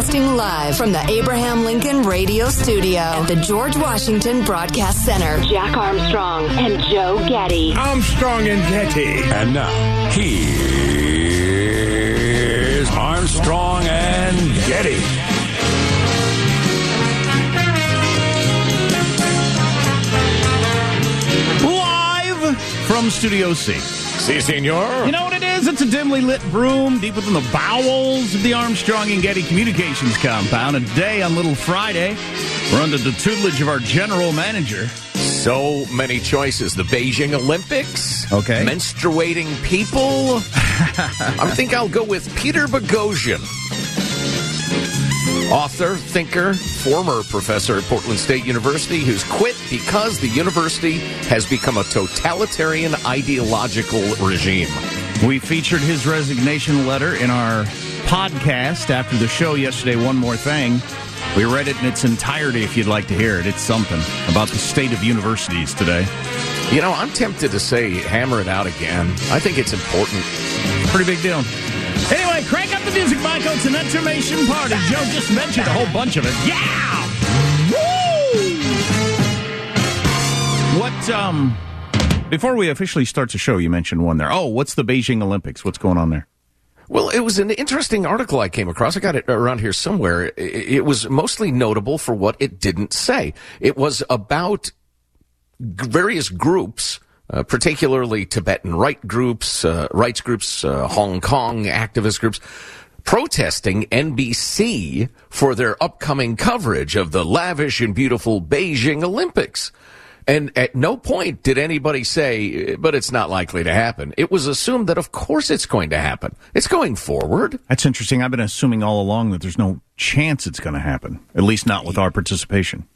Broadcasting live from the Abraham Lincoln Radio Studio at the George Washington Broadcast Center. Jack Armstrong and Joe Getty. Armstrong and Getty. And now, here's Armstrong and Getty. Live from Studio C. Si, senor. You know what it is? It's a dimly lit room deep within the bowels of the Armstrong and Getty Communications compound. And today on Little Friday, we're under the tutelage of our general manager. So many choices. The Beijing Olympics. Okay. Menstruating people. I think I'll go with Peter Boghossian. Author, thinker, former professor at Portland State University who's quit because the university has become a totalitarian ideological regime. We featured his resignation letter in our podcast after the show yesterday, One More Thing. We read it in its entirety if you'd like to hear it. It's something about the state of universities today. You know, I'm tempted to say hammer it out again. I think it's important. Pretty big deal. Anyway, crank up the music, Michael. It's an intermission party. Joe just mentioned a whole bunch of it. Yeah! Woo! What, um, before we officially start the show, you mentioned one there. Oh, what's the Beijing Olympics? What's going on there? Well, it was an interesting article I came across. I got it around here somewhere. It was mostly notable for what it didn't say. It was about various groups uh, particularly Tibetan right groups, uh, rights groups, uh, Hong Kong activist groups, protesting NBC for their upcoming coverage of the lavish and beautiful Beijing Olympics. And at no point did anybody say, but it's not likely to happen. It was assumed that of course it's going to happen. It's going forward. That's interesting. I've been assuming all along that there's no chance it's going to happen, at least not with our participation.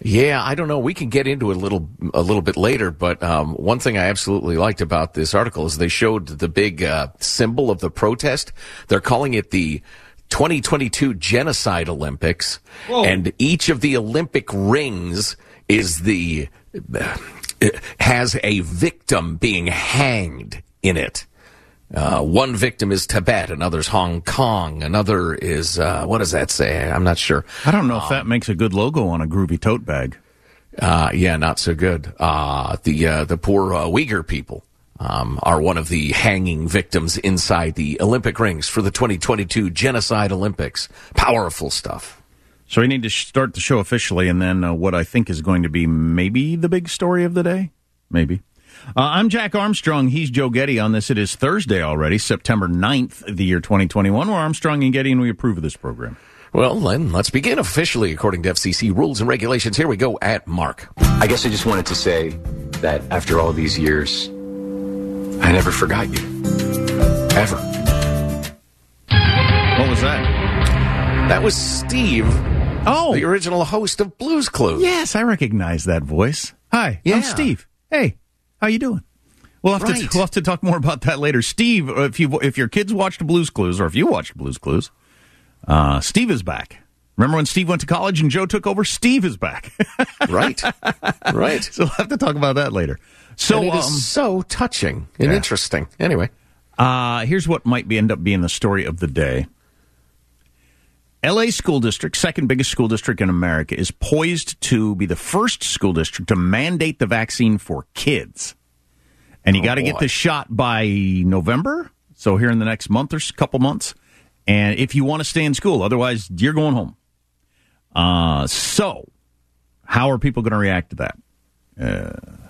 Yeah, I don't know. We can get into it a little a little bit later, but um, one thing I absolutely liked about this article is they showed the big uh, symbol of the protest. They're calling it the 2022 Genocide Olympics, Whoa. and each of the Olympic rings is the has a victim being hanged in it. Uh, one victim is Tibet, another's Hong Kong, another is uh, what does that say? I'm not sure. I don't know um, if that makes a good logo on a groovy tote bag. Uh, yeah, not so good. Uh, the uh, the poor uh, Uyghur people um, are one of the hanging victims inside the Olympic rings for the 2022 Genocide Olympics. Powerful stuff. So we need to start the show officially, and then uh, what I think is going to be maybe the big story of the day. Maybe. Uh, I'm Jack Armstrong. He's Joe Getty on this. It is Thursday already, September 9th, the year 2021. We're Armstrong and Getty, and we approve of this program. Well, then let's begin officially according to FCC rules and regulations. Here we go at Mark. I guess I just wanted to say that after all these years, I never forgot you. Ever. What was that? That was Steve, Oh, the original host of Blues Clues. yes, I recognize that voice. Hi, Yeah. I'm Steve. Hey, how you doing? We'll have to we'll have to talk more about that later. Steve, if you if your kids watched Blues Clues or if you watched Blues Clues, uh, Steve is back. Remember when Steve went to college and Joe took over? Steve is back. Right. right. so we'll have to talk about that later. So And it is um, so touching and yeah. interesting. Anyway. Uh, here's what might be end up being the story of the day. LA School District, second biggest school district in America, is poised to be the first school district to mandate the vaccine for kids. And you Oh, got to get this shot by November, so here in the next month or couple months. And if you want to stay in school, otherwise you're going home. Uh, so how are people going to react to that? Uh,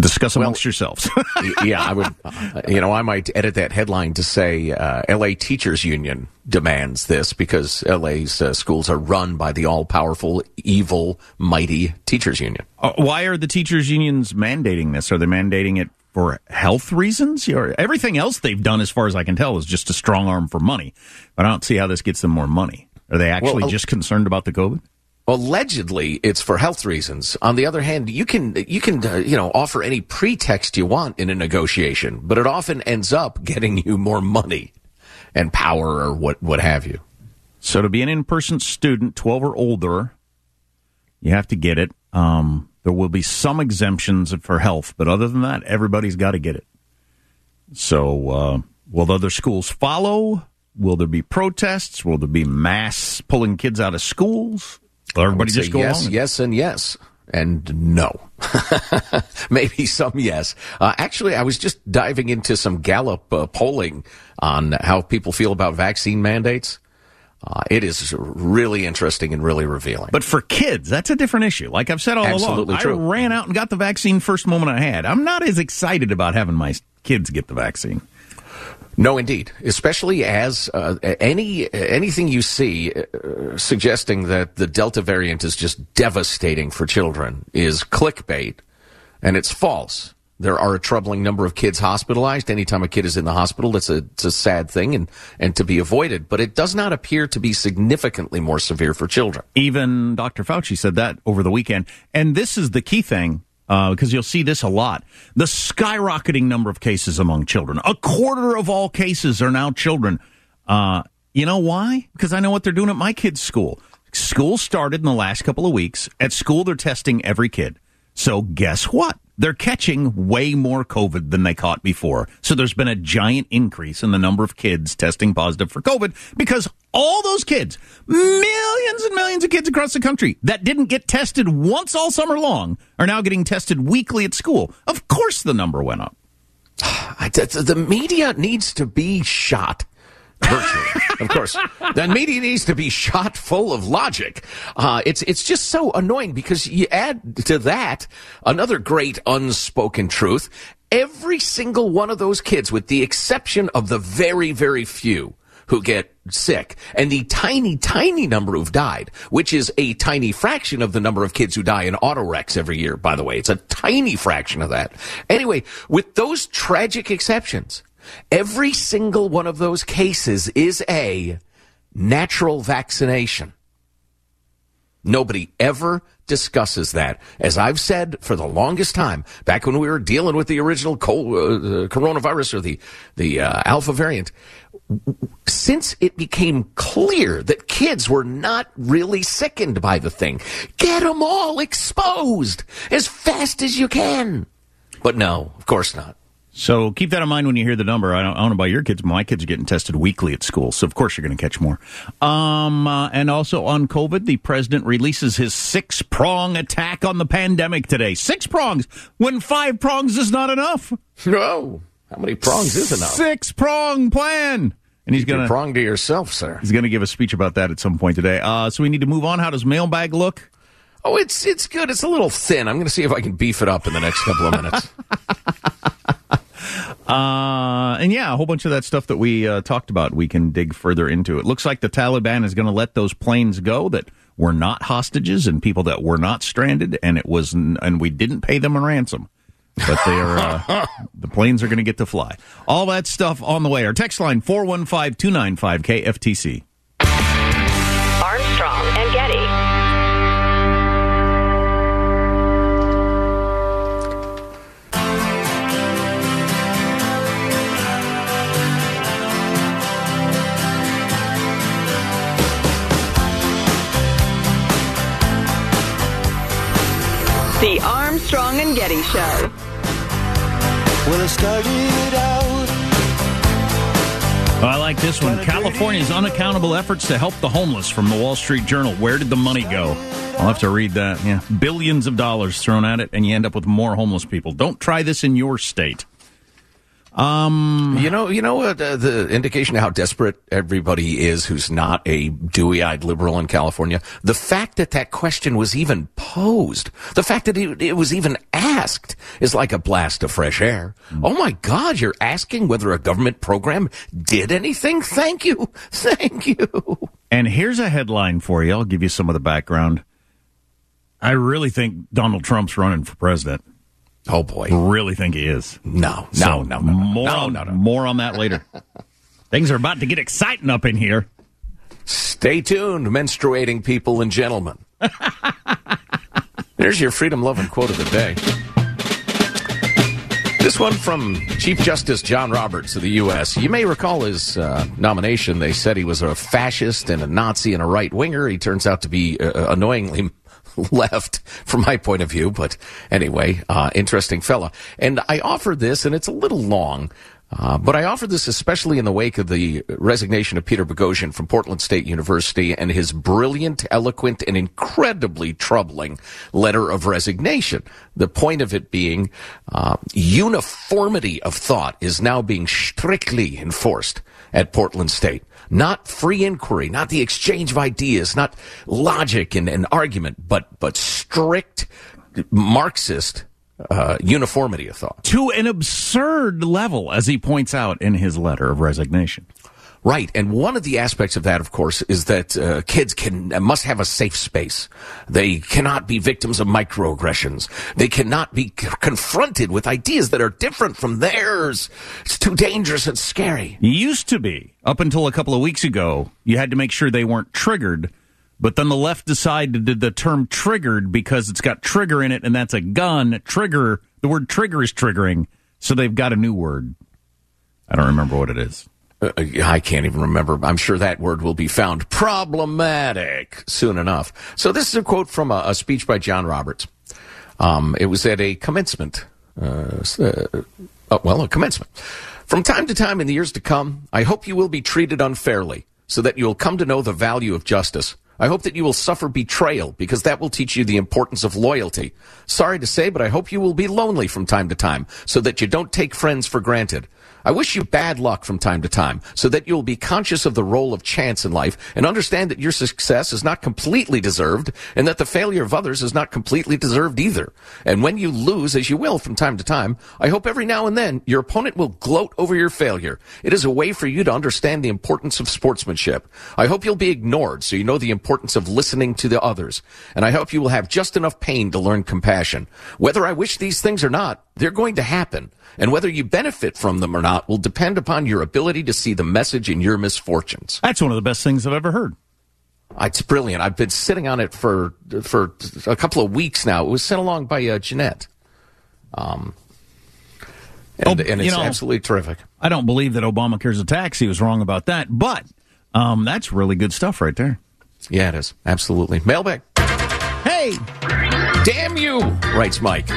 discuss amongst yourselves. Yeah, I would. uh, You know, I might edit that headline to say uh, "L.A. Teachers Union demands this" because L.A.'s uh, schools are run by the all-powerful, evil, mighty teachers union. Uh, why are the teachers unions mandating this? Are they mandating it for health reasons? Or everything else they've done, as far as I can tell, is just a strong arm for money. But I don't see how this gets them more money. Are they actually Well, just concerned about the COVID? Allegedly, it's for health reasons. On the other hand, you can you can uh, you know offer any pretext you want in a negotiation, but it often ends up getting you more money and power or what what have you. So to be an in-person student, 12 or older, you have to get it. Um, there will be some exemptions for health, but other than that, everybody's got to get it. So uh, will other schools follow? Will there be protests? Will there be mass pulling kids out of schools? Will everybody just go yes, yes, and yes, and no. Maybe some yes. Uh, actually, I was just diving into some Gallup uh, polling on how people feel about vaccine mandates. Uh, it is really interesting and really revealing. But for kids, that's a different issue. Like I've said all Absolutely along, true. I ran out and got the vaccine first moment I had. I'm not as excited about having my kids get the vaccine. No, indeed. Especially as uh, any anything you see uh, suggesting that the Delta variant is just devastating for children is clickbait, and it's false. There are a troubling number of kids hospitalized. Anytime a kid is in the hospital, it's a it's a sad thing and and to be avoided. But it does not appear to be significantly more severe for children. Even Dr. Fauci said that over the weekend. And this is the key thing, uh, because you'll see this a lot. The skyrocketing number of cases among children. A quarter of all cases are now children. Uh, you know why? Because I know what they're doing at my kid's school. School started in the last couple of weeks. At school, they're testing every kid. So guess what? They're catching way more COVID than they caught before. So there's been a giant increase in the number of kids testing positive for COVID because all those kids, millions and millions of kids across the country that didn't get tested once all summer long are now getting tested weekly at school. Of course the number went up. The media needs to be shot. Virtually, of course. The media needs to be shot full of logic. Uh, it's it's just so annoying because you add to that another great unspoken truth. Every single one of those kids, with the exception of the very very few who get sick, and the tiny tiny number who've died, which is a tiny fraction of the number of kids who die in auto wrecks every year. By the way, it's a tiny fraction of that. Anyway, with those tragic exceptions. Every single one of those cases is a natural vaccination. Nobody ever discusses that. As I've said for the longest time, back when we were dealing with the original uh, coronavirus or the the uh, alpha variant, since it became clear that kids were not really sickened by the thing, get them all exposed as fast as you can. But no, of course not. So keep that in mind when you hear the number. I don't, I don't know about your kids. but My kids are getting tested weekly at school, so of course you're going to catch more. Um, uh, and also on COVID, the president releases his six prong attack on the pandemic today. Six prongs when five prongs is not enough. No. How many prongs is enough? Six prong plan. and he's going to prong to yourself, sir. he's going to give a speech about that at some point today. Uh, so we need to move on. How does mailbag look? Oh, it's it's good. It's a little thin. I'm going to see if I can beef it up in the next couple of minutes. Uh, and yeah, a whole bunch of that stuff that we uh, talked about, we can dig further into. It looks like the Taliban is going to let those planes go that were not hostages and people that were not stranded, and it was, and we didn't pay them a ransom. But they are, uh, the planes are going to get to fly. All that stuff on the way. Our text line 415 295 KFTC. The Armstrong and Getty Show. Well, I started out. Oh, I like this one. California's unaccountable efforts to help the homeless from the Wall Street Journal. Where did the money go? I'll have to read that. Yeah. Billions of dollars thrown at it, and you end up with more homeless people. Don't try this in your state. Um, You know, you know? Uh, the indication of how desperate everybody is who's not a dewy-eyed liberal in California. The fact that that question was even posed, the fact that it, it was even asked, is like a blast of fresh air. Oh my God! You're asking whether a government program did anything? Thank you, thank you. and here's a headline for you. I'll give you some of the background. I really think Donald Trump's running for president. Oh boy! Really think he is. No, no, So, no, no, no, more no, on, no, no. More on that later. Things are about to get exciting up in here. Stay tuned, menstruating people and gentlemen. There's your freedom loving quote of the day. This one from Chief Justice John Roberts of the U.S. You may recall his uh, nomination. They said he was a fascist and a Nazi and a right winger. He turns out to be uh, annoyingly left from my point of view, but anyway, uh, interesting fella. And I offer this, and it's a little long. Uh, but I offer this especially in the wake of the resignation of Peter Boghossian from Portland State University and his brilliant, eloquent, and incredibly troubling letter of resignation. The point of it being uh, uniformity of thought is now being strictly enforced at Portland State. Not free inquiry, not the exchange of ideas, not logic and, and argument, but but strict Marxist uh, uniformity of thought. To an absurd level, as he points out in his letter of resignation. Right, and one of the aspects of that, of course, is that uh, kids can must have a safe space. They cannot be victims of microaggressions. They cannot be c- confronted with ideas that are different from theirs. It's too dangerous and scary. Used to be, up until a couple of weeks ago, you had to make sure they weren't triggered. But then the left decided the term triggered because it's got trigger in it and that's a gun. Trigger, the word trigger is triggering. So they've got a new word. I don't remember what it is. Uh, I can't even remember. I'm sure that word will be found problematic soon enough. So this is a quote from a, a speech by John Roberts. Um, it was at a commencement, uh, uh, uh, well, a commencement. From time to time in the years to come, I hope you will be treated unfairly so that you will come to know the value of justice. I hope that you will suffer betrayal because that will teach you the importance of loyalty. Sorry to say, but I hope you will be lonely from time to time so that you don't take friends for granted. I wish you bad luck from time to time so that you'll be conscious of the role of chance in life and understand that your success is not completely deserved and that the failure of others is not completely deserved either. And when you lose, as you will from time to time, I hope every now and then your opponent will gloat over your failure. It is a way for you to understand the importance of sportsmanship. I hope you'll be ignored so you know the importance of listening to the others. And I hope you will have just enough pain to learn compassion. Whether I wish these things or not, they're going to happen. And whether you benefit from them or not will depend upon your ability to see the message in your misfortunes. That's one of the best things I've ever heard. Uh, It's brilliant. I've been sitting on it for for a couple of weeks now. It was sent along by uh, Jeanette. Um, and, Oh, and it's know- absolutely terrific. I don't believe that Obamacare's a tax. He was wrong about that. But um, that's really good stuff right there. Yeah, it is. Absolutely. Mailbag. Hey! Damn you, writes Mike.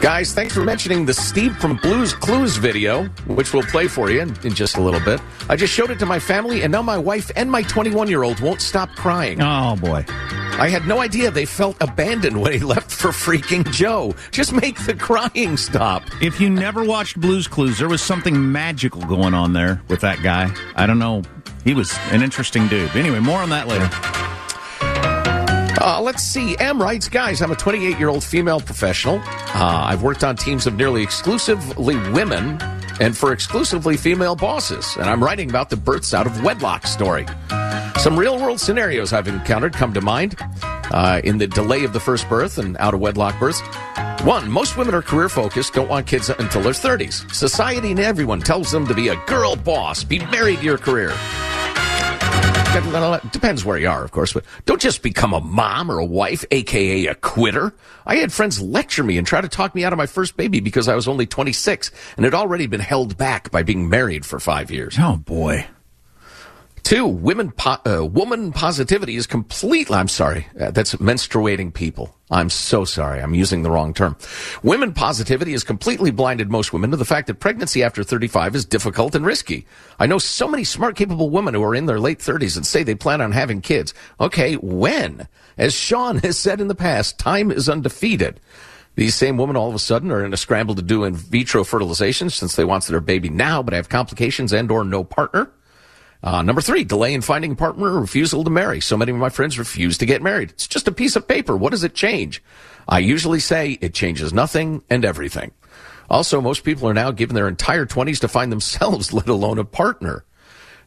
Guys, thanks for mentioning the Steve from Blues Clues video, which we'll play for you in, in just a little bit. I just showed it to my family, and now my wife and my 21 year old won't stop crying. Oh, boy. I had no idea they felt abandoned when he left for freaking Joe. Just make the crying stop. If you never watched Blues Clues, there was something magical going on there with that guy. I don't know. He was an interesting dude. Anyway, more on that later. Uh, let's see. M writes, guys, I'm a 28 year old female professional. Uh, I've worked on teams of nearly exclusively women and for exclusively female bosses, and I'm writing about the births out of wedlock story. Some real world scenarios I've encountered come to mind uh, in the delay of the first birth and out of wedlock births. One, most women are career focused, don't want kids until their 30s. Society and everyone tells them to be a girl boss, be married to your career. Depends where you are, of course, but don't just become a mom or a wife, aka a quitter. I had friends lecture me and try to talk me out of my first baby because I was only 26 and had already been held back by being married for five years. Oh, boy. Two, women, po- uh, woman positivity is completely, I'm sorry, uh, that's menstruating people. I'm so sorry. I'm using the wrong term. Women positivity has completely blinded most women to the fact that pregnancy after 35 is difficult and risky. I know so many smart, capable women who are in their late 30s and say they plan on having kids. Okay, when? As Sean has said in the past, time is undefeated. These same women all of a sudden are in a scramble to do in vitro fertilization since they want their baby now but have complications and or no partner. Uh, number three, delay in finding a partner refusal to marry. So many of my friends refuse to get married. It's just a piece of paper. What does it change? I usually say it changes nothing and everything. Also, most people are now given their entire 20s to find themselves, let alone a partner.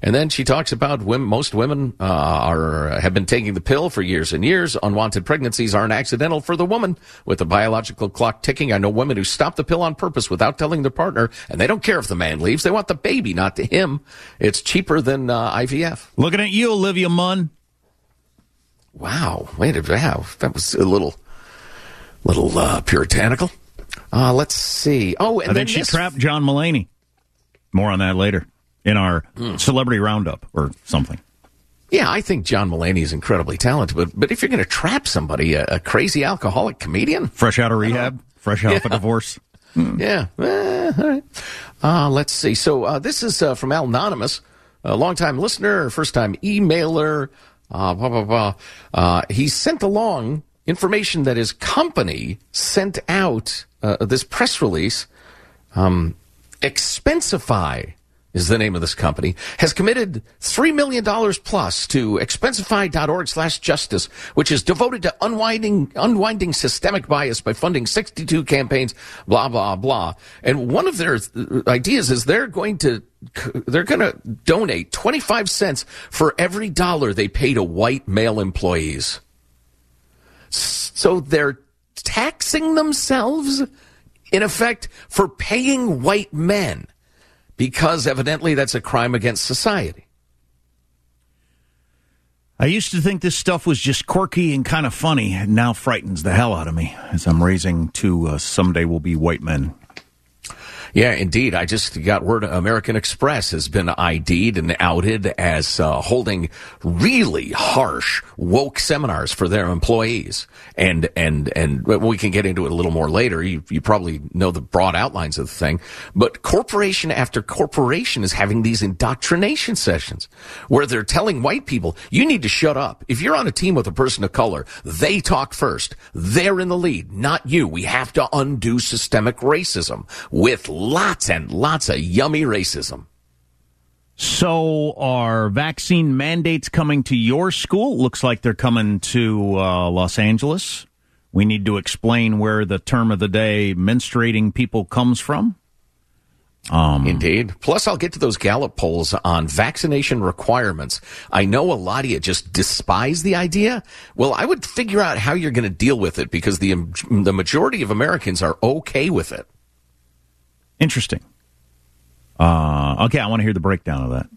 And then she talks about women, most women uh, are have been taking the pill for years and years. Unwanted pregnancies aren't accidental for the woman. With the biological clock ticking, I know women who stop the pill on purpose without telling their partner, and they don't care if the man leaves. They want the baby, not to him. It's cheaper than uh, IVF. Looking at you, Olivia Munn. Wow, wait a wow, that was a little, little uh, puritanical. Uh, let's see. Oh, and I then think she this- trapped John Mulaney. More on that later in our Hmm. celebrity roundup or something. Yeah, I think John Mulaney is incredibly talented, but but if you're going to trap somebody, a, a crazy alcoholic comedian, Fresh out of rehab, fresh out of a divorce. yeah, eh, all right. Uh, let's see. So uh, this is uh, from Al Anonymous, a longtime listener, first time emailer. Uh, blah blah blah. Uh, he sent along information that his company sent out uh, this press release. Um, Expensify is the name of this company, has committed $3 million plus to expensify.org slash justice, which is devoted to unwinding, unwinding systemic bias by funding 62 campaigns, blah, blah, blah. And one of their ideas is they're going to, they're going to donate 25 cents for every dollar they pay to white male employees. So they're taxing themselves in effect for paying white men because evidently that's a crime against society. I used to think this stuff was just quirky and kind of funny, and now frightens the hell out of me as I'm raising two uh, someday will be white men. Yeah, indeed. I just got word American Express has been ID'd and outed as uh, holding really harsh woke seminars for their employees. And, and, and we can get into it a little more later. You, you probably know the broad outlines of the thing. But corporation after corporation is having these indoctrination sessions where they're telling white people, you need to shut up. If you're on a team with a person of color, they talk first. They're in the lead, not you. We have to undo systemic racism with lots and lots of yummy racism. So, are vaccine mandates coming to your school? Looks like they're coming to uh, Los Angeles. We need to explain where the term of the day menstruating people comes from. Um, Indeed. Plus, I'll get to those Gallup polls on vaccination requirements. I know a lot of you just despise the idea. Well, I would figure out how you're going to deal with it because the the majority of Americans are okay with it. Interesting. Uh, okay, I want to hear the breakdown of that.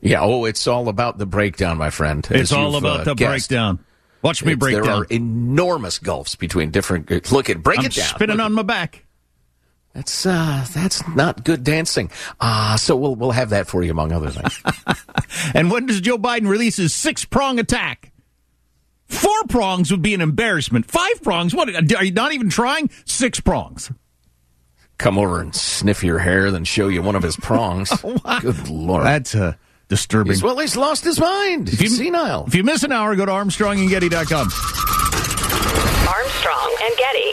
Yeah. Oh, it's all about the breakdown, my friend. It's all about uh, the guessed. breakdown. Watch me It's- break there down. are enormous gulfs between different. Look at break I'm it down. spinning on my back. That's uh, that's not good dancing. Ah, so we'll we'll have that for you among other things. And when does Joe Biden release his six prong attack? Four prongs would be an embarrassment. Five prongs? What? Are you not even trying? Six prongs. Come over and sniff your hair, then show you one of his prongs. Good lord, That's a disturbing. He's, well, he's lost his mind. If you- He's senile. If you miss an hour, go to ArmstrongandGetty.com. Armstrong and Getty.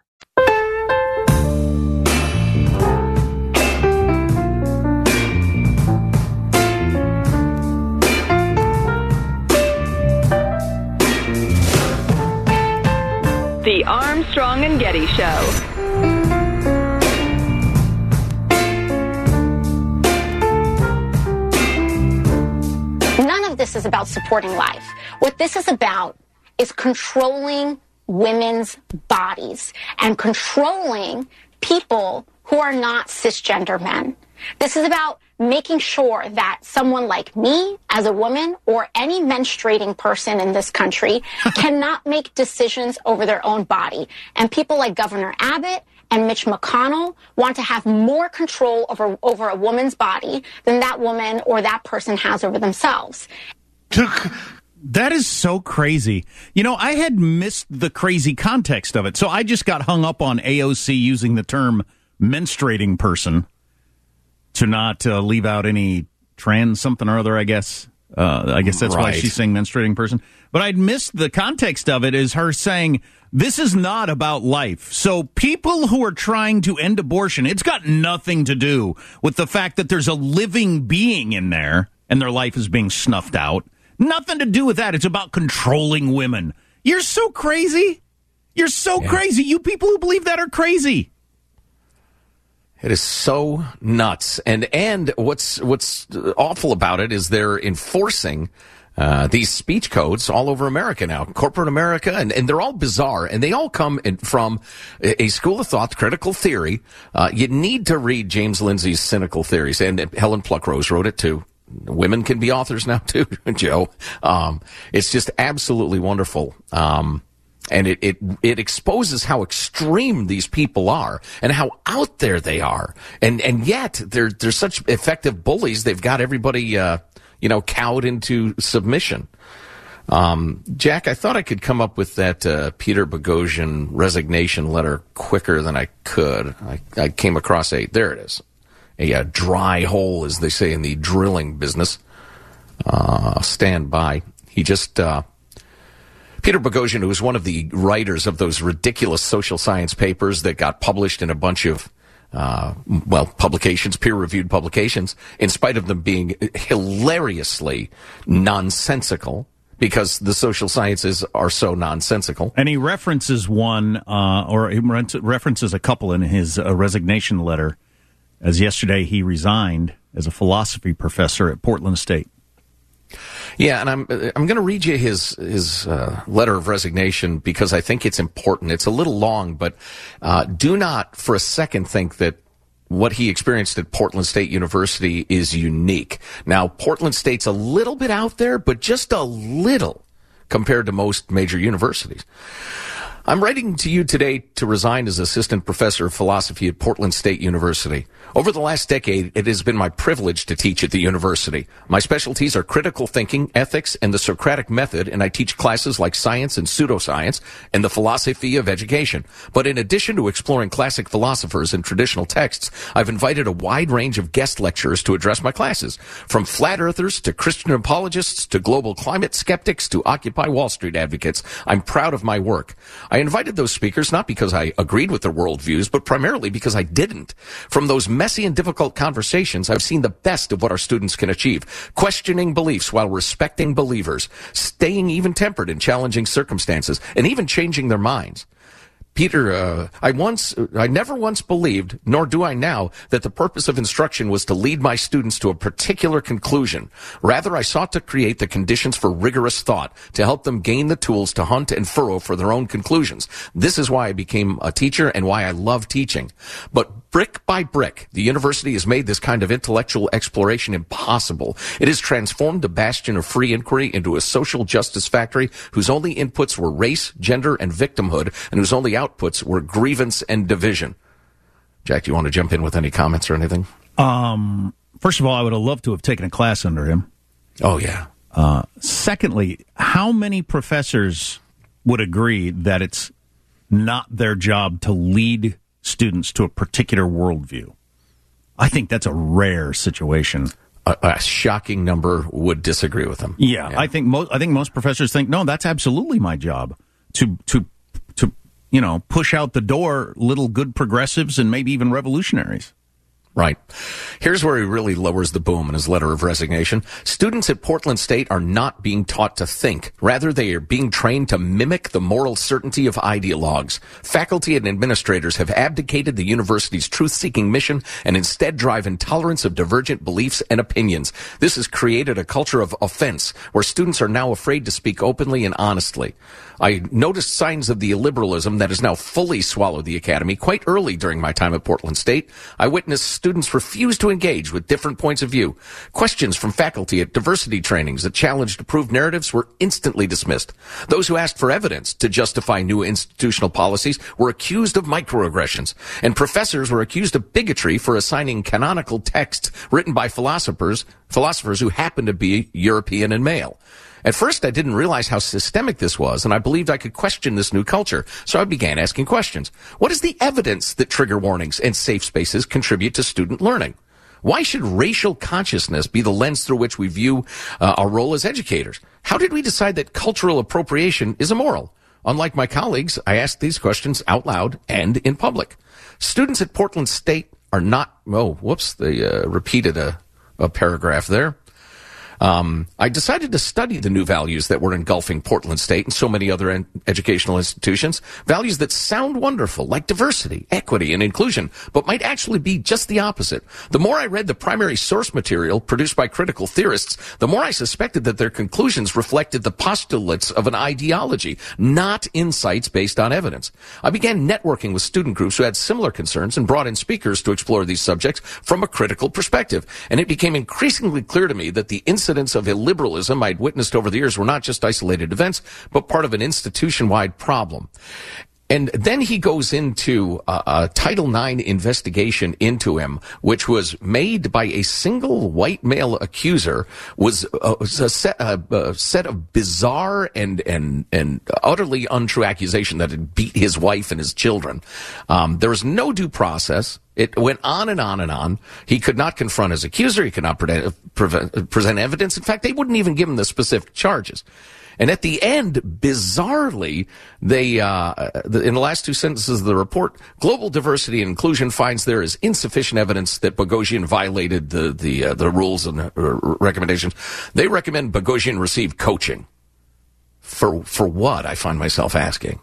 The Armstrong and Getty Show. None of this is about supporting life. What this is about is controlling women's bodies and controlling people who are not cisgender men. This is about making sure that someone like me as a woman or any menstruating person in this country cannot make decisions over their own body. And people like Governor Abbott and Mitch McConnell want to have more control over, over a woman's body than that woman or that person has over themselves. That is so crazy. You know, I had missed the crazy context of it. So I just got hung up on AOC using the term menstruating person to not uh, leave out any trans something or other, I guess. Uh, I guess that's why she's saying menstruating person. But I'd missed the context of it is her saying this is not about life. So people who are trying to end abortion, it's got nothing to do with the fact that there's a living being in there and their life is being snuffed out. Nothing to do with that. It's about controlling women. You're so crazy. You're so crazy. You people who believe that are crazy. It is so nuts, and and what's what's awful about it is they're enforcing uh, these speech codes all over America now, corporate America, and, and they're all bizarre, and they all come in, from a, school of thought, critical theory. Uh, you need to read James Lindsay's cynical theories, and Helen Pluckrose wrote it too. Women can be authors now too, Joe. Um, it's just absolutely wonderful. Um, and it, it it exposes how extreme these people are and how out there they are, and and yet they're they're such effective bullies. They've got everybody, uh, you know, cowed into submission. Um, Jack, I thought I could come up with that uh, Peter Boghossian resignation letter quicker than I could. I, I came across a there it is, a, a, dry hole, as they say in the drilling business. Uh, stand by. He just uh, Peter Boghossian, who was one of the writers of those ridiculous social science papers that got published in a bunch of uh, well, publications, peer-reviewed publications, in spite of them being hilariously nonsensical because the social sciences are so nonsensical. And he references one, uh, or he references a couple in his uh, resignation letter, as yesterday he resigned as a philosophy professor at Portland State. Yeah, and I'm I'm going to read you his his uh, letter of resignation because I think it's important. It's a little long, but uh, do not for a second think that what he experienced at Portland State University is unique. Now, Portland State's a little bit out there, but just a little compared to most major universities. I'm writing to you today to resign as assistant professor of philosophy at Portland State University. Over the last decade, it has been my privilege to teach at the university. My specialties are critical thinking, ethics, and the Socratic method, and I teach classes like science and pseudoscience and the philosophy of education. But in addition to exploring classic philosophers and traditional texts, I've invited a wide range of guest lecturers to address my classes, from flat earthers to Christian apologists to global climate skeptics to Occupy Wall Street advocates. I'm proud of my work. I invited those speakers not because I agreed with their worldviews, but primarily because I didn't. From those messy and difficult conversations, I've seen the best of what our students can achieve. Questioning beliefs while respecting believers, staying even tempered in challenging circumstances, and even changing their minds. Peter, uh, I once, I never once believed, nor do I now, that the purpose of instruction was to lead my students to a particular conclusion. Rather, I sought to create the conditions for rigorous thought, to help them gain the tools to hunt and furrow for their own conclusions. This is why I became a teacher and why I love teaching. But brick by brick, the university has made this kind of intellectual exploration impossible. It has transformed the bastion of free inquiry into a social justice factory whose only inputs were race, gender, and victimhood, and whose only outputs were grievance and division. Jack, do you want to jump in with any comments or anything? Um, first of all, I would have loved to have taken a class under him. Oh, yeah. Uh, secondly, how many professors would agree that it's not their job to lead students to a particular worldview? I think that's a rare situation. A, a shocking number would disagree with them. Yeah, yeah. I think most. I think most professors think no, that's absolutely my job to to you know, push out the door little good progressives and maybe even revolutionaries. Right. Here's where he really lowers the boom in his letter of resignation. Students at Portland State are not being taught to think. Rather, they are being trained to mimic the moral certainty of ideologues. Faculty and administrators have abdicated the university's truth-seeking mission and instead drive intolerance of divergent beliefs and opinions. This has created a culture of offense where students are now afraid to speak openly and honestly. I noticed signs of the illiberalism that has now fully swallowed the academy quite early during my time at Portland State. I witnessed students refuse to engage with different points of view. Questions from faculty at diversity trainings that challenged approved narratives were instantly dismissed. Those who asked for evidence to justify new institutional policies were accused of microaggressions, and professors were accused of bigotry for assigning canonical texts written by philosophers, philosophers who happened to be European and male. At first, I didn't realize how systemic this was, and I believed I could question this new culture. So I began asking questions. What is the evidence that trigger warnings and safe spaces contribute to student learning? Why should racial consciousness be the lens through which we view uh, our role as educators? How did we decide that cultural appropriation is immoral? Unlike my colleagues, I asked these questions out loud and in public. Students at Portland State are not, oh, whoops, they uh, repeated a, a paragraph there. Um, I decided to study the new values that were engulfing Portland State and so many other en- educational institutions. Values that sound wonderful, like diversity, equity, and inclusion, but might actually be just the opposite. The more I read the primary source material produced by critical theorists, the more I suspected that their conclusions reflected the postulates of an ideology, not insights based on evidence. I began networking with student groups who had similar concerns and brought in speakers to explore these subjects from a critical perspective. And it became increasingly clear to me that the incident incidents of illiberalism I'd witnessed over the years were not just isolated events, but part of an institution-wide problem. And then he goes into a, a, Title IX investigation into him, which was made by a single white male accuser, was, uh, was a, set, a, set, of bizarre and and and utterly untrue accusation that had beat his wife and his children. Um, there was no due process. It went on and on and on. He could not confront his accuser. He could not pre- present evidence. In fact, they wouldn't even give him the specific charges. And at the end, bizarrely, they, uh, in the last two sentences of the report, global diversity and inclusion finds there is insufficient evidence that Boghossian violated the, the, uh, the rules and uh, recommendations. They recommend Boghossian receive coaching. For, for what? I find myself asking.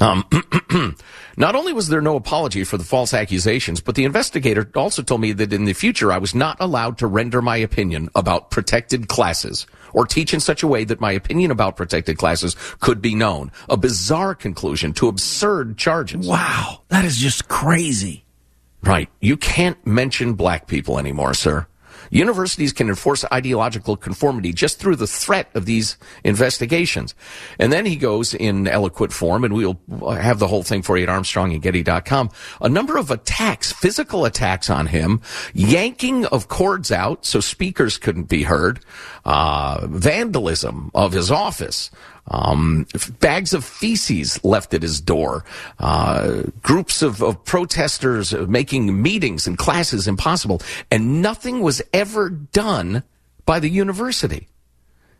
Um, not only was there no apology for the false accusations, but the investigator also told me that in the future I was not allowed to render my opinion about protected classes or teach in such a way that my opinion about protected classes could be known. A bizarre conclusion to absurd charges. Wow. That is just crazy. Right. You can't mention black people anymore, sir. Universities can enforce ideological conformity just through the threat of these investigations. And then he goes in eloquent form, and we'll have the whole thing for you at armstrongandgetty.com. A number of attacks, physical attacks on him, yanking of cords out so speakers couldn't be heard, uh, vandalism of his office, um, bags of feces left at his door, uh, groups of, of protesters making meetings and classes impossible, and nothing was ever done by the university.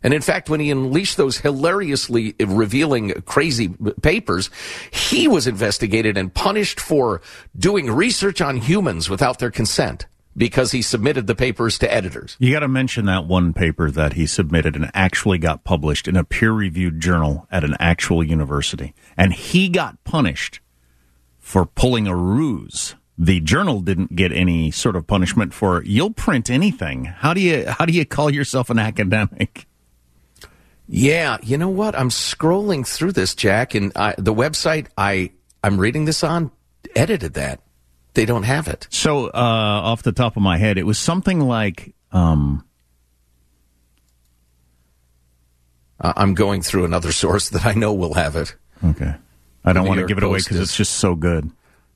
And in fact, when he unleashed those hilariously revealing crazy papers, he was investigated and punished for doing research on humans without their consent because he submitted the papers to editors. You got to mention that one paper that he submitted and actually got published in a peer reviewed journal at an actual university. And he got punished for pulling a ruse. The journal didn't get any sort of punishment for you'll print anything. How do you how do you call yourself an academic? Yeah, you know what? I'm scrolling through this, Jack, and I, the website I I'm reading this on edited that they don't have it. So, uh, off the top of my head, it was something like. Um, I'm going through another source that I know will have it. Okay. I don't want to give it away because it's just so good.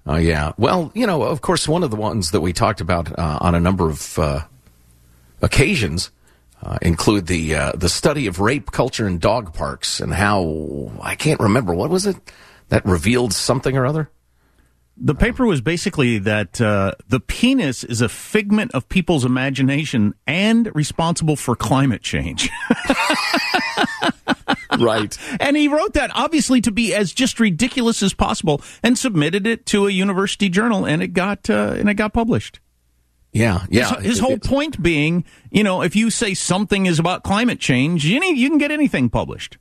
Oh, uh, yeah. Well, you know, of course, one of the ones that we talked about uh, on a number of uh, occasions uh, include the uh, the study of rape culture in dog parks and how I can't remember what was it that revealed something or other. The paper was basically that uh, the penis is a figment of people's imagination and responsible for climate change. right. And he wrote that obviously to be as just ridiculous as possible and submitted it to a university journal and it got uh, and it got published. Yeah, yeah. His, his whole point being, you know, if you say something is about climate change, you, you can get anything published.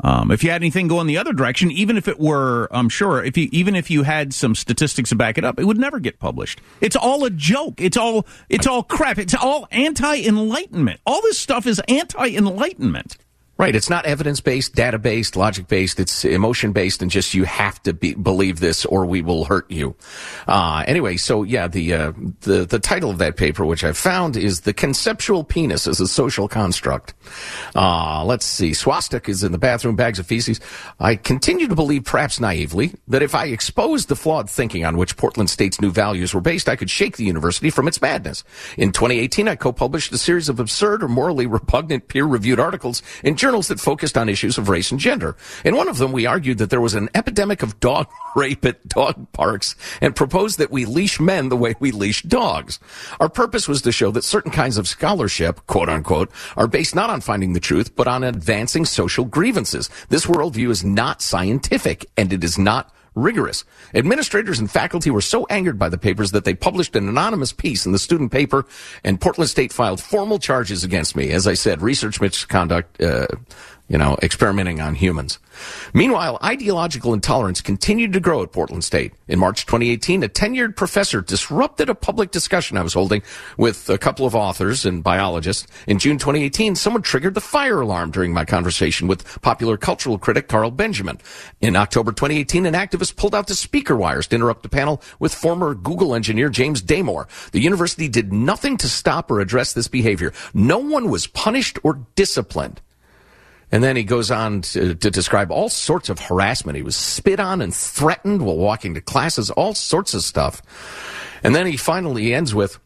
Um, if you had anything going the other direction, even if it were, I'm sure, if you even if you had some statistics to back it up, it would never get published. It's all a joke. It's all it's all crap. It's all anti enlightenment. All this stuff is anti enlightenment. Right. It's not evidence based, data based, logic based. It's emotion based, and just you have to be, believe this or we will hurt you. Uh, anyway, so yeah, the, uh, the the title of that paper, which I found, is "The Conceptual Penis as a Social Construct." Uh, let's see. Swastika is in the bathroom, bags of feces. I continue to believe, perhaps naively, that if I exposed the flawed thinking on which Portland State's new values were based, I could shake the university from its madness. In 2018, I co-published a series of absurd or morally repugnant peer-reviewed articles in that focused on issues of race and gender. In one of them, we argued that there was an epidemic of dog rape at dog parks and proposed that we leash men the way we leash dogs. Our purpose was to show that certain kinds of scholarship, quote unquote, are based not on finding the truth, but on advancing social grievances. This worldview is not scientific and it is not rigorous. Administrators and faculty were so angered by the papers that they published an anonymous piece in the student paper, and Portland State filed formal charges against me. As I said, research misconduct, uh, you know, experimenting on humans. Meanwhile, ideological intolerance continued to grow at Portland State. In March 2018, a tenured professor disrupted a public discussion I was holding with a couple of authors and biologists. In June 2018, someone triggered the fire alarm during my conversation with popular cultural critic Carl Benjamin. In October 2018, an activist pulled out the speaker wires to interrupt a panel with former Google engineer James Damore. The university did nothing to stop or address this behavior. No one was punished or disciplined. And then he goes on to, to, describe all sorts of harassment. He was spit on and threatened while walking to classes, all sorts of stuff. And then he finally ends with,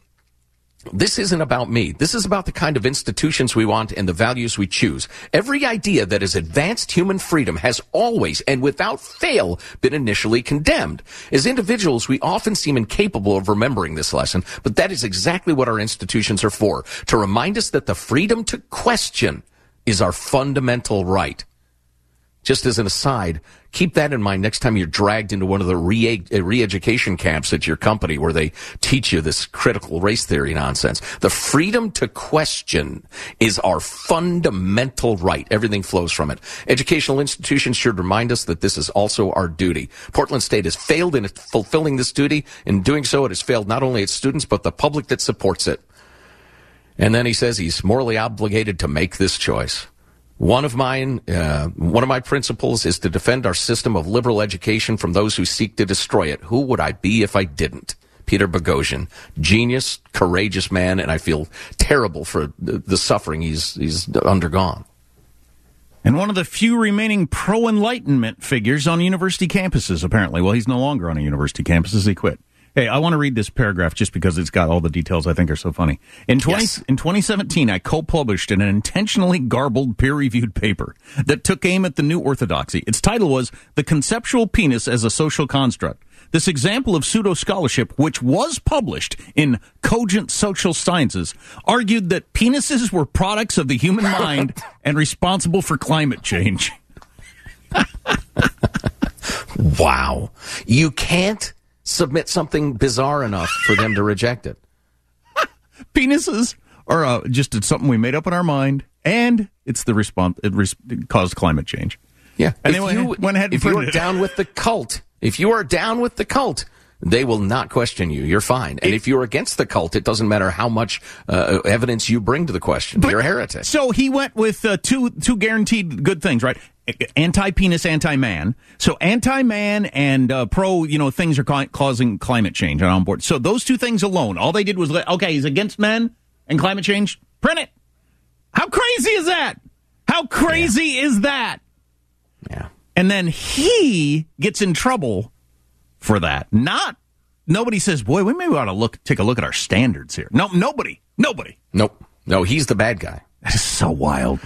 this isn't about me. This is about the kind of institutions we want and the values we choose. Every idea that has advanced human freedom has always and without fail been initially condemned. As individuals, we often seem incapable of remembering this lesson, but that is exactly what our institutions are for. To remind us that the freedom to question is our fundamental right. Just as an aside, keep that in mind next time you're dragged into one of the re- uh, re-education camps at your company where they teach you this critical race theory nonsense. The freedom to question is our fundamental right. Everything flows from it. Educational institutions should remind us that this is also our duty. Portland State has failed in fulfilling this duty. In doing so, it has failed not only its students, but the public that supports it. And then he says he's morally obligated to make this choice. One of mine, uh, one of my principles is to defend our system of liberal education from those who seek to destroy it. Who would I be if I didn't? Peter Boghossian, genius, courageous man, and I feel terrible for the, suffering he's he's undergone. And one of the few remaining pro Enlightenment figures on university campuses, apparently. Well, he's no longer on a university campus as he quit. Hey, I want to read this paragraph just because it's got all the details I think are so funny. In 20, yes. in 2017, I co-published an intentionally garbled peer-reviewed paper that took aim at the new orthodoxy. Its title was "The Conceptual Penis as a Social Construct." This example of pseudo scholarship, which was published in Cogent Social Sciences, argued that penises were products of the human mind and responsible for climate change. wow. You can't submit something bizarre enough for them to reject it. Penises are uh, just something we made up in our mind, and it's the response. It, res- it caused climate change. Yeah, and if they went, ahead. if you're down with the cult, if you are down with the cult, they will not question you. You're fine. And if you're against the cult, it doesn't matter how much uh, evidence you bring to the question. But, you're a heretic. So he went with uh, two two guaranteed good things, right? Anti-penis, anti-man. So anti-man and uh, pro, you know, things are ca- causing climate change on board. So those two things alone, all they did was, okay, he's against men and climate change. Print it. How crazy is that? How crazy yeah. is that? Yeah. And then he gets in trouble for that. Not nobody says, "Boy, we maybe ought to look take a look at our standards here." No, nobody, nobody. Nope, no, he's the bad guy. That is so wild.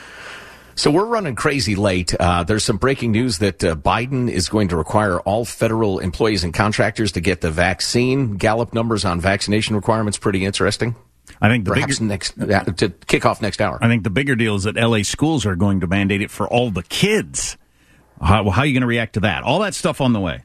So we're running crazy late. Uh, there's some breaking news that uh, Biden is going to require all federal employees and contractors to get the vaccine. Gallup numbers on vaccination requirements pretty interesting. I think the perhaps bigger, next uh, to kick off next hour. I think the bigger deal is that L.A. schools are going to mandate it for all the kids. How, how are you going to react to that? All that stuff on the way.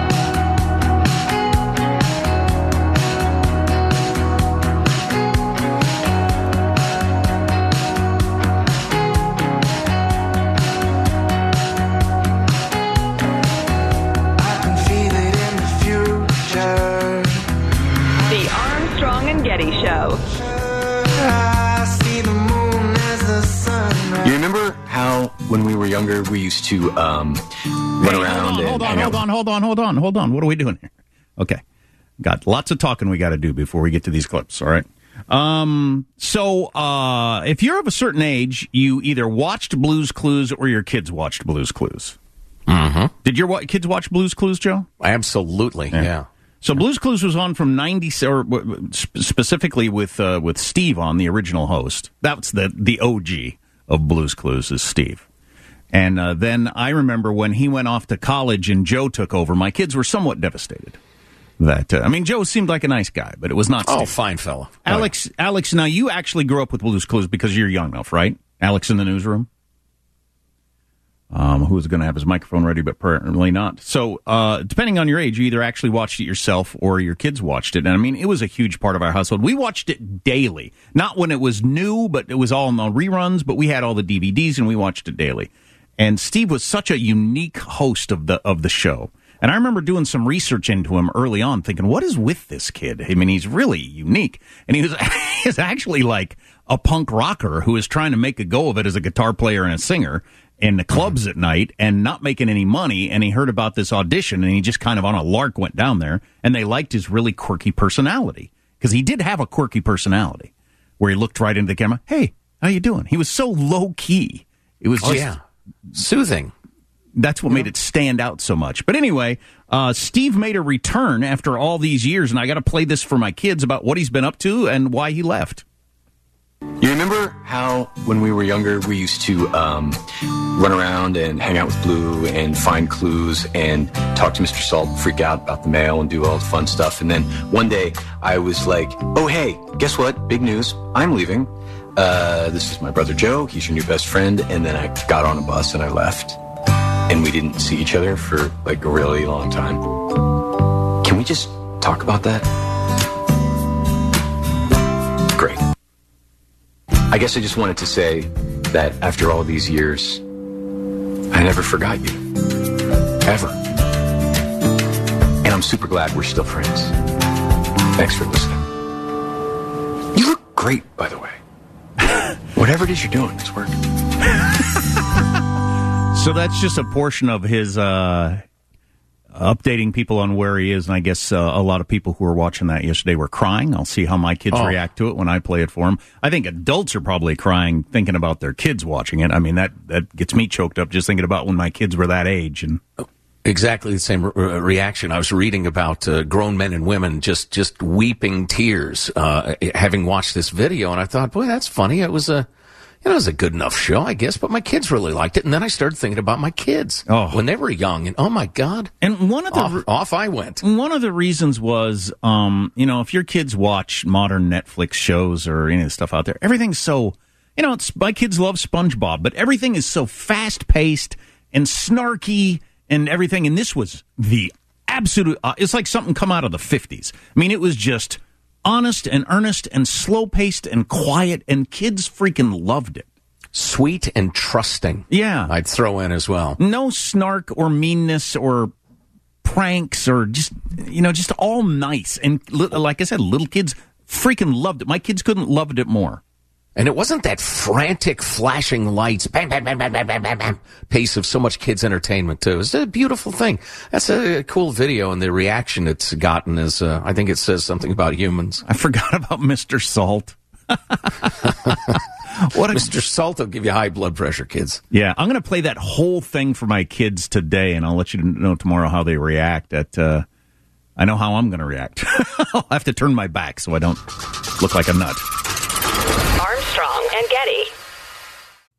When we were younger we used to um, run around and Hold on, hang hold on, hold on, hold on, hold on. What are we doing here? Okay. Got lots of talking we got to do before we get to these clips, all right? Um, so, uh, if you're of a certain age, you either watched Blues Clues or your kids watched Blues Clues. Mm-hmm. Did your wa- kids watch Blues Clues, Joe? Absolutely, yeah. So Blues Clues was on from 90 or w- w- sp- specifically with uh, with Steve on the original host. That's the the OG of Blues Clues is Steve. And uh, then I remember when he went off to college and Joe took over, my kids were somewhat devastated. That uh, I mean Joe seemed like a nice guy, but it was not Oh, fine fella. Alex Alex now you actually grew up with Blues Clues because you're young enough, right? Alex in the newsroom? um, who was going to have his microphone ready, but apparently not. So, uh, depending on your age, you either actually watched it yourself or your kids watched it. And I mean, it was a huge part of our household. We watched it daily, not when it was new, but it was all in the reruns. But we had all the DVDs and we watched it daily. And Steve was such a unique host of the of the show. And I remember doing some research into him early on, thinking, "What is with this kid? I mean, he's really unique." And he was he's actually like a punk rocker who is trying to make a go of it as a guitar player and a singer in the clubs at night and not making any money. And he heard about this audition and he just kind of on a lark went down there and they liked his really quirky personality because he did have a quirky personality where he looked right into the camera. Hey, how you doing? He was so low key. It was Oh, yeah. Soothing. that's what made it stand out so much. But anyway, uh, Steve made a return after all these years, and I got to play this for my kids about what he's been up to and why he left. You remember how when we were younger we used to um, run around and hang out with Blue and find clues and talk to Mr. Salt, freak out about the mail and do all the fun stuff. And then one day I was like, "Oh hey, guess what? Big news! I'm leaving. Uh, this is my brother Joe. He's your new best friend." And then I got on a bus and I left, and we didn't see each other for like a really long time. Can we just talk about that? Great. I guess I just wanted to say that after all these years, I never forgot you. Ever. And I'm super glad we're still friends. Thanks for listening. You look great, by the way. Whatever it is you're doing, it's working. So that's just a portion of his uh, updating people on where he is. And I guess uh, a lot of people who were watching that yesterday were crying. I'll see how my kids Oh. react to it when I play it for them. I think adults are probably crying thinking about their kids watching it. I mean, that, that gets me choked up just thinking about when my kids were that age. And Exactly the same re- reaction. I was reading about uh, grown men and women just just weeping tears, uh, having watched this video, and I thought, boy, that's funny. It was a, you know, it was a good enough show, I guess, but my kids really liked it. And then I started thinking about my kids Oh. when they were young. And oh my God. And one of the off, off I went. One of the reasons was, um, you know, if your kids watch modern Netflix shows or any of the stuff out there, everything's so, you know, it's my kids love SpongeBob, but everything is so fast paced and snarky and everything. And this was the absolute. Uh, it's like something come out of the fifties. I mean, it was just honest and earnest and slow paced and quiet, and kids freaking loved it. Sweet and trusting. Yeah, I'd throw in as well. no snark or meanness or pranks or just you know just all nice and li- like I said, little kids freaking loved it. My kids couldn't loved it more. And it wasn't that frantic flashing lights, bam, bam, bam, bam, bam, bam, bam, bam, pace of so much kids' entertainment too. It's a beautiful thing. That's a cool video, and the reaction it's gotten is, uh, I think it says something about humans. I forgot about Mr. Salt. what a, Mr. Salt will give you high blood pressure, kids. Yeah, I'm going to play that whole thing for my kids today, and I'll let you know tomorrow how they react. At uh, I know how I'm going to react. I'll have to turn my back so I don't look like a nut. Armstrong and Getty.